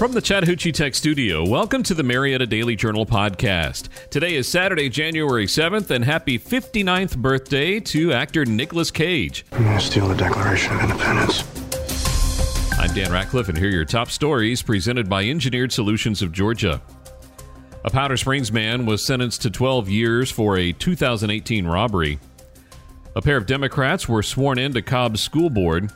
From the Chattahoochee Tech Studio, welcome to the Marietta Daily Journal podcast. Today is Saturday, January 7th, and happy 59th birthday to actor Nicolas Cage. I'm going to steal the Declaration of Independence. I'm Dan Ratcliffe, and here are your top stories presented by Engineered Solutions of Georgia. A Powder Springs man was sentenced to 12 years for a 2018 robbery. A pair of Democrats were sworn into Cobb's school board.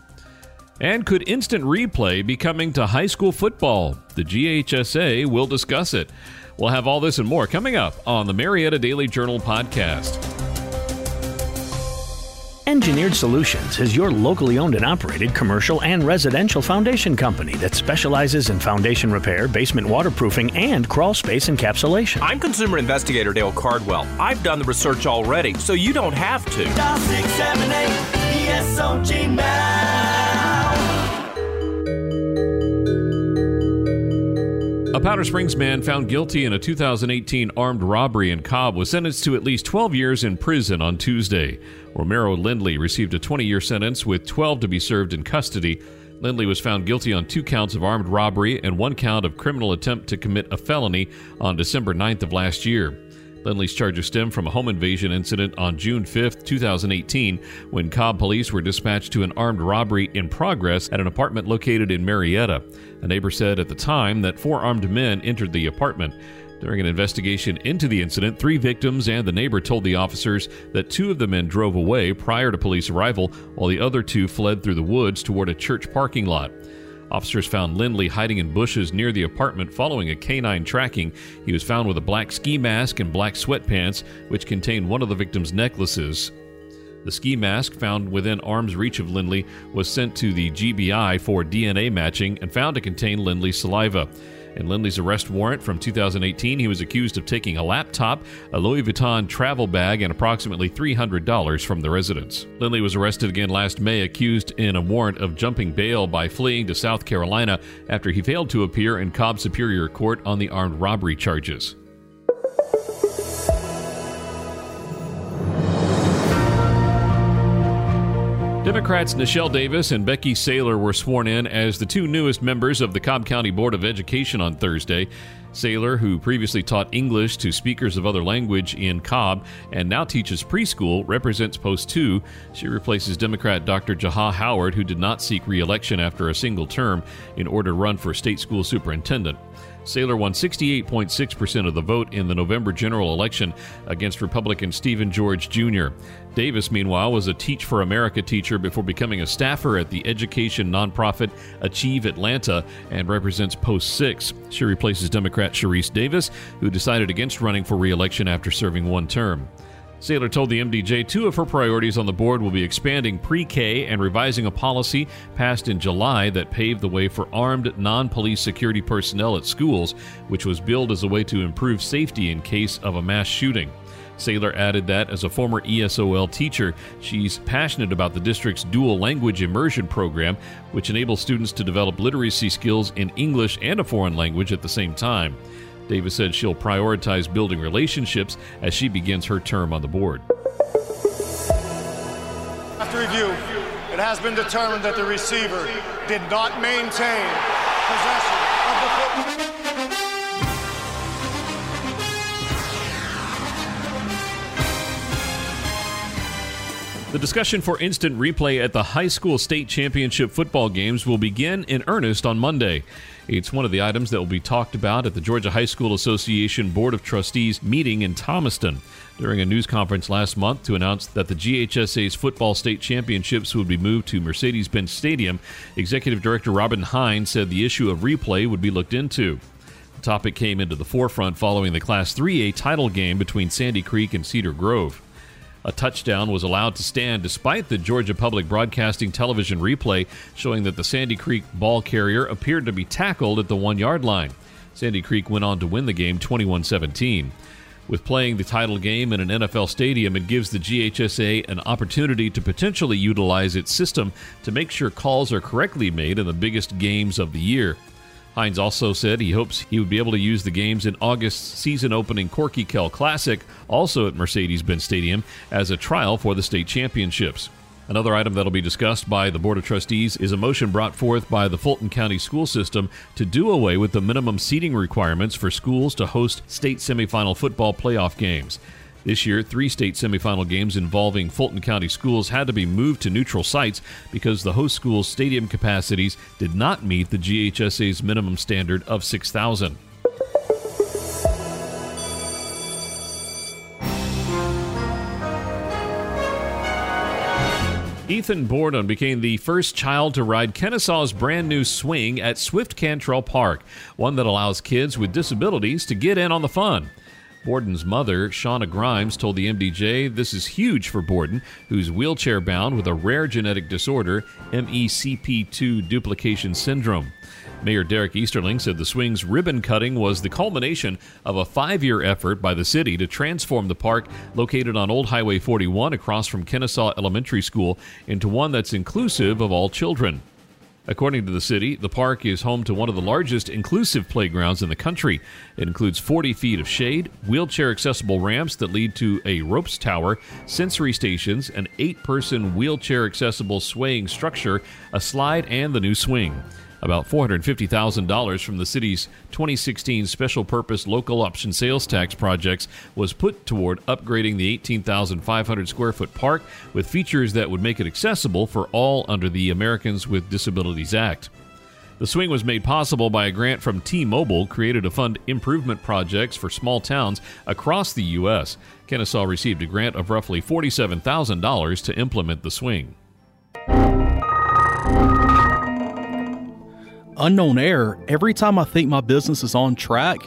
And could instant replay be coming to high school football? The GHSA will discuss it. We'll have all this and more coming up on the Marietta Daily Journal podcast. Engineered Solutions is your locally owned and operated commercial and residential foundation company that specializes in foundation repair, basement waterproofing, and crawl space encapsulation. I'm consumer investigator Dale Cardwell. I've done the research already, so you don't have to. Dial 678 ESOG A Powder Springs man found guilty in a 2018 armed robbery in Cobb was sentenced to at least 12 years in prison on Tuesday. Romero Lindley received a 20 year sentence with 12 to be served in custody. Lindley was found guilty on two counts of armed robbery and one count of criminal attempt to commit a felony on December 9th of last year. Lindley's charges stem from a home invasion incident on June 5, 2018, when Cobb police were dispatched to an armed robbery in progress at an apartment located in Marietta. A neighbor said at the time that four armed men entered the apartment. During an investigation into the incident, three victims and the neighbor told the officers that two of the men drove away prior to police arrival, while the other two fled through the woods toward a church parking lot. Officers found Lindley hiding in bushes near the apartment following a canine tracking. He was found with a black ski mask and black sweatpants, which contained one of the victim's necklaces. The ski mask found within arm's reach of Lindley was sent to the GBI for DNA matching and found to contain Lindley's saliva. In Lindley's arrest warrant from 2018, he was accused of taking a laptop, a Louis Vuitton travel bag, and approximately $300 from the residence. Lindley was arrested again last May, accused in a warrant of jumping bail by fleeing to South Carolina after he failed to appear in Cobb Superior Court on the armed robbery charges. Democrats Nichelle Davis and Becky Sayler were sworn in as the two newest members of the Cobb County Board of Education on Thursday. Sayler, who previously taught English to speakers of other language in Cobb and now teaches preschool, represents Post 2. She replaces Democrat Dr. Jaha Howard, who did not seek re election after a single term in order to run for state school superintendent. Sayler won 68.6% of the vote in the November general election against Republican Stephen George Jr. Davis, meanwhile, was a Teach for America teacher before becoming a staffer at the education nonprofit Achieve Atlanta and represents Post 6. She replaces Democrat Charisse Davis, who decided against running for re election after serving one term. Sayler told the MDJ two of her priorities on the board will be expanding pre K and revising a policy passed in July that paved the way for armed non police security personnel at schools, which was billed as a way to improve safety in case of a mass shooting. Sayler added that as a former ESOL teacher, she's passionate about the district's dual language immersion program, which enables students to develop literacy skills in English and a foreign language at the same time. Davis said she'll prioritize building relationships as she begins her term on the board. After review, it has been determined that the receiver did not maintain possession of the football. The discussion for instant replay at the high school state championship football games will begin in earnest on Monday. It's one of the items that will be talked about at the Georgia High School Association Board of Trustees meeting in Thomaston. During a news conference last month to announce that the GHSA's football state championships would be moved to Mercedes Benz Stadium, Executive Director Robin Hines said the issue of replay would be looked into. The topic came into the forefront following the Class 3A title game between Sandy Creek and Cedar Grove. A touchdown was allowed to stand despite the Georgia Public Broadcasting television replay showing that the Sandy Creek ball carrier appeared to be tackled at the one yard line. Sandy Creek went on to win the game 21 17. With playing the title game in an NFL stadium, it gives the GHSA an opportunity to potentially utilize its system to make sure calls are correctly made in the biggest games of the year. Hines also said he hopes he would be able to use the games in August's season opening Corky Kell Classic, also at Mercedes Benz Stadium, as a trial for the state championships. Another item that'll be discussed by the Board of Trustees is a motion brought forth by the Fulton County School System to do away with the minimum seating requirements for schools to host state semifinal football playoff games. This year, three state semifinal games involving Fulton County schools had to be moved to neutral sites because the host school's stadium capacities did not meet the GHSA's minimum standard of 6,000. Ethan Borden became the first child to ride Kennesaw's brand new swing at Swift Cantrell Park, one that allows kids with disabilities to get in on the fun. Borden's mother, Shauna Grimes, told the MDJ this is huge for Borden, who's wheelchair bound with a rare genetic disorder, MECP2 duplication syndrome. Mayor Derek Easterling said the swing's ribbon cutting was the culmination of a five year effort by the city to transform the park located on Old Highway 41 across from Kennesaw Elementary School into one that's inclusive of all children. According to the city, the park is home to one of the largest inclusive playgrounds in the country. It includes 40 feet of shade, wheelchair accessible ramps that lead to a ropes tower, sensory stations, an eight person wheelchair accessible swaying structure, a slide, and the new swing. About $450,000 from the city's 2016 special purpose local option sales tax projects was put toward upgrading the 18,500 square foot park with features that would make it accessible for all under the Americans with Disabilities Act. The swing was made possible by a grant from T Mobile, created to fund improvement projects for small towns across the U.S. Kennesaw received a grant of roughly $47,000 to implement the swing. Unknown error, every time I think my business is on track,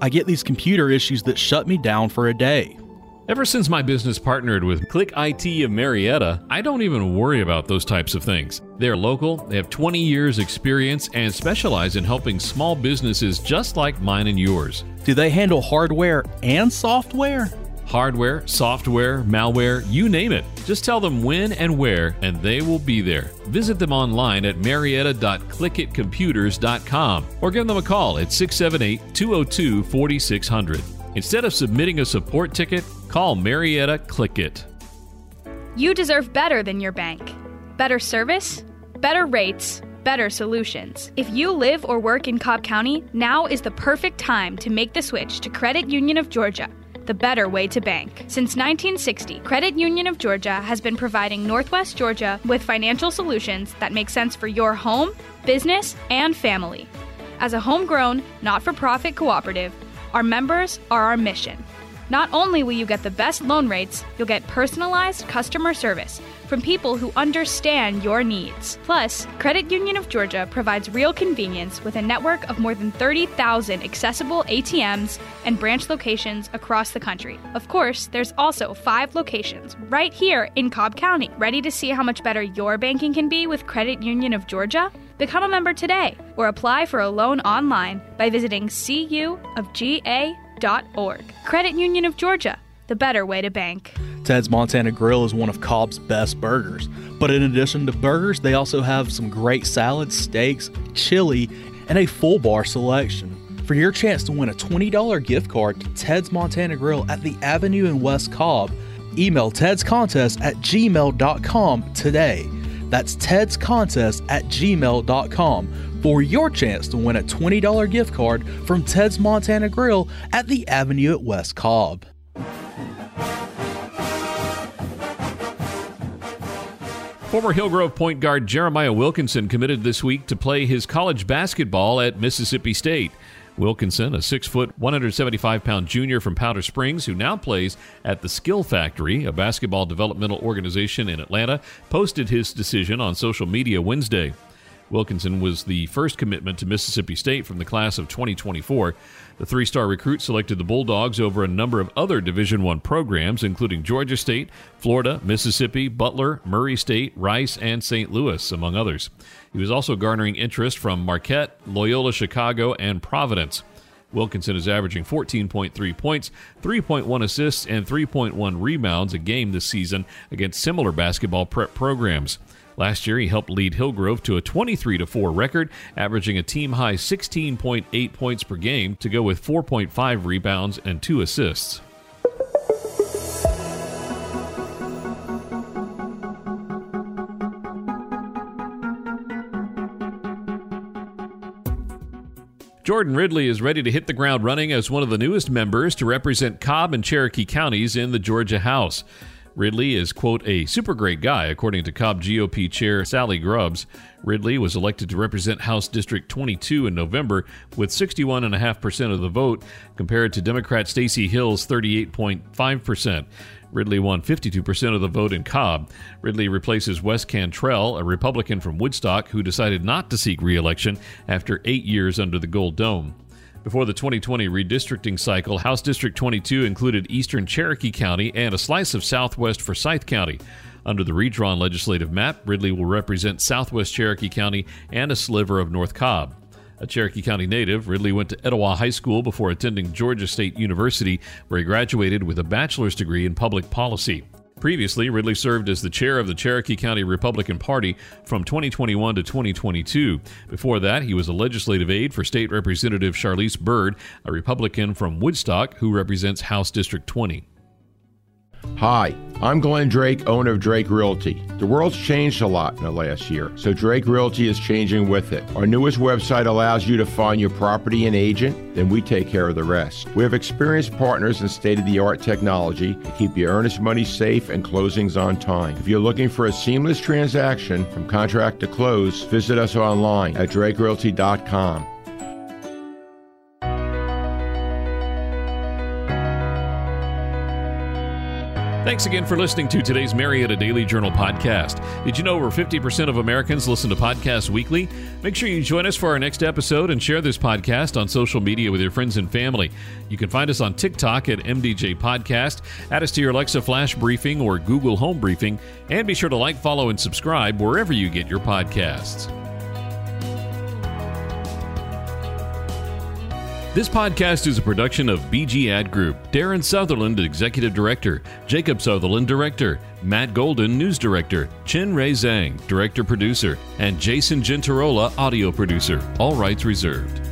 I get these computer issues that shut me down for a day. Ever since my business partnered with Click IT of Marietta, I don't even worry about those types of things. They're local, they have 20 years experience and specialize in helping small businesses just like mine and yours. Do they handle hardware and software? Hardware, software, malware, you name it. Just tell them when and where, and they will be there. Visit them online at marietta.clickitcomputers.com or give them a call at 678 202 4600. Instead of submitting a support ticket, call Marietta Clickit. You deserve better than your bank. Better service, better rates, better solutions. If you live or work in Cobb County, now is the perfect time to make the switch to Credit Union of Georgia the better way to bank. Since 1960, Credit Union of Georgia has been providing Northwest Georgia with financial solutions that make sense for your home, business, and family. As a homegrown, not for profit cooperative, our members are our mission. Not only will you get the best loan rates, you'll get personalized customer service from people who understand your needs. Plus, Credit Union of Georgia provides real convenience with a network of more than 30,000 accessible ATMs and branch locations across the country. Of course, there's also five locations right here in Cobb County. Ready to see how much better your banking can be with Credit Union of Georgia? Become a member today or apply for a loan online by visiting cuofga.org. Credit Union of Georgia, the better way to bank. Ted's Montana Grill is one of Cobb's best burgers. But in addition to burgers, they also have some great salads, steaks, chili, and a full bar selection. For your chance to win a $20 gift card to Ted's Montana Grill at the Avenue in West Cobb, email Ted's Contest at gmail.com today. That's Ted's Contest at gmail.com for your chance to win a $20 gift card from Ted's Montana Grill at the Avenue at West Cobb. Former Hillgrove point guard Jeremiah Wilkinson committed this week to play his college basketball at Mississippi State. Wilkinson, a 6 foot, 175 pound junior from Powder Springs who now plays at the Skill Factory, a basketball developmental organization in Atlanta, posted his decision on social media Wednesday. Wilkinson was the first commitment to Mississippi State from the class of 2024. The three-star recruit selected the Bulldogs over a number of other Division One programs, including Georgia State, Florida, Mississippi, Butler, Murray State, Rice, and St. Louis, among others. He was also garnering interest from Marquette, Loyola Chicago, and Providence. Wilkinson is averaging 14.3 points, 3.1 assists, and 3.1 rebounds a game this season against similar basketball prep programs. Last year, he helped lead Hillgrove to a 23 4 record, averaging a team high 16.8 points per game to go with 4.5 rebounds and two assists. Jordan Ridley is ready to hit the ground running as one of the newest members to represent Cobb and Cherokee counties in the Georgia House. Ridley is, quote, a super great guy, according to Cobb GOP Chair Salleigh Grubbs. Ridley was elected to represent House District 22 in November with 61.5% of the vote, compared to Democrat Stacey Hill's 38.5%. Ridley won 52% of the vote in Cobb. Ridley replaces Wes Cantrell, a Republican from Woodstock who decided not to seek re election after eight years under the Gold Dome. Before the 2020 redistricting cycle, House District 22 included eastern Cherokee County and a slice of southwest Forsyth County. Under the redrawn legislative map, Ridley will represent southwest Cherokee County and a sliver of North Cobb. A Cherokee County native, Ridley went to Etowah High School before attending Georgia State University, where he graduated with a bachelor's degree in public policy. Previously, Ridley served as the chair of the Cherokee County Republican Party from 2021 to 2022. Before that, he was a legislative aide for State Representative Charlice Byrd, a Republican from Woodstock who represents House District 20. Hi, I'm Glenn Drake, owner of Drake Realty. The world's changed a lot in the last year, so Drake Realty is changing with it. Our newest website allows you to find your property and agent, then we take care of the rest. We have experienced partners and state of the art technology to keep your earnest money safe and closings on time. If you're looking for a seamless transaction from contract to close, visit us online at drakerealty.com. Thanks again for listening to today's Marietta Daily Journal podcast. Did you know over 50% of Americans listen to podcasts weekly? Make sure you join us for our next episode and share this podcast on social media with your friends and family. You can find us on TikTok at MDJ Podcast, add us to your Alexa Flash Briefing or Google Home Briefing, and be sure to like, follow, and subscribe wherever you get your podcasts. This podcast is a production of BG Ad Group. Darren Sutherland, Executive Director. Jacob Sutherland, Director. Matt Golden, News Director. Chen Ray Zhang, Director Producer. And Jason Gentarola, Audio Producer. All rights reserved.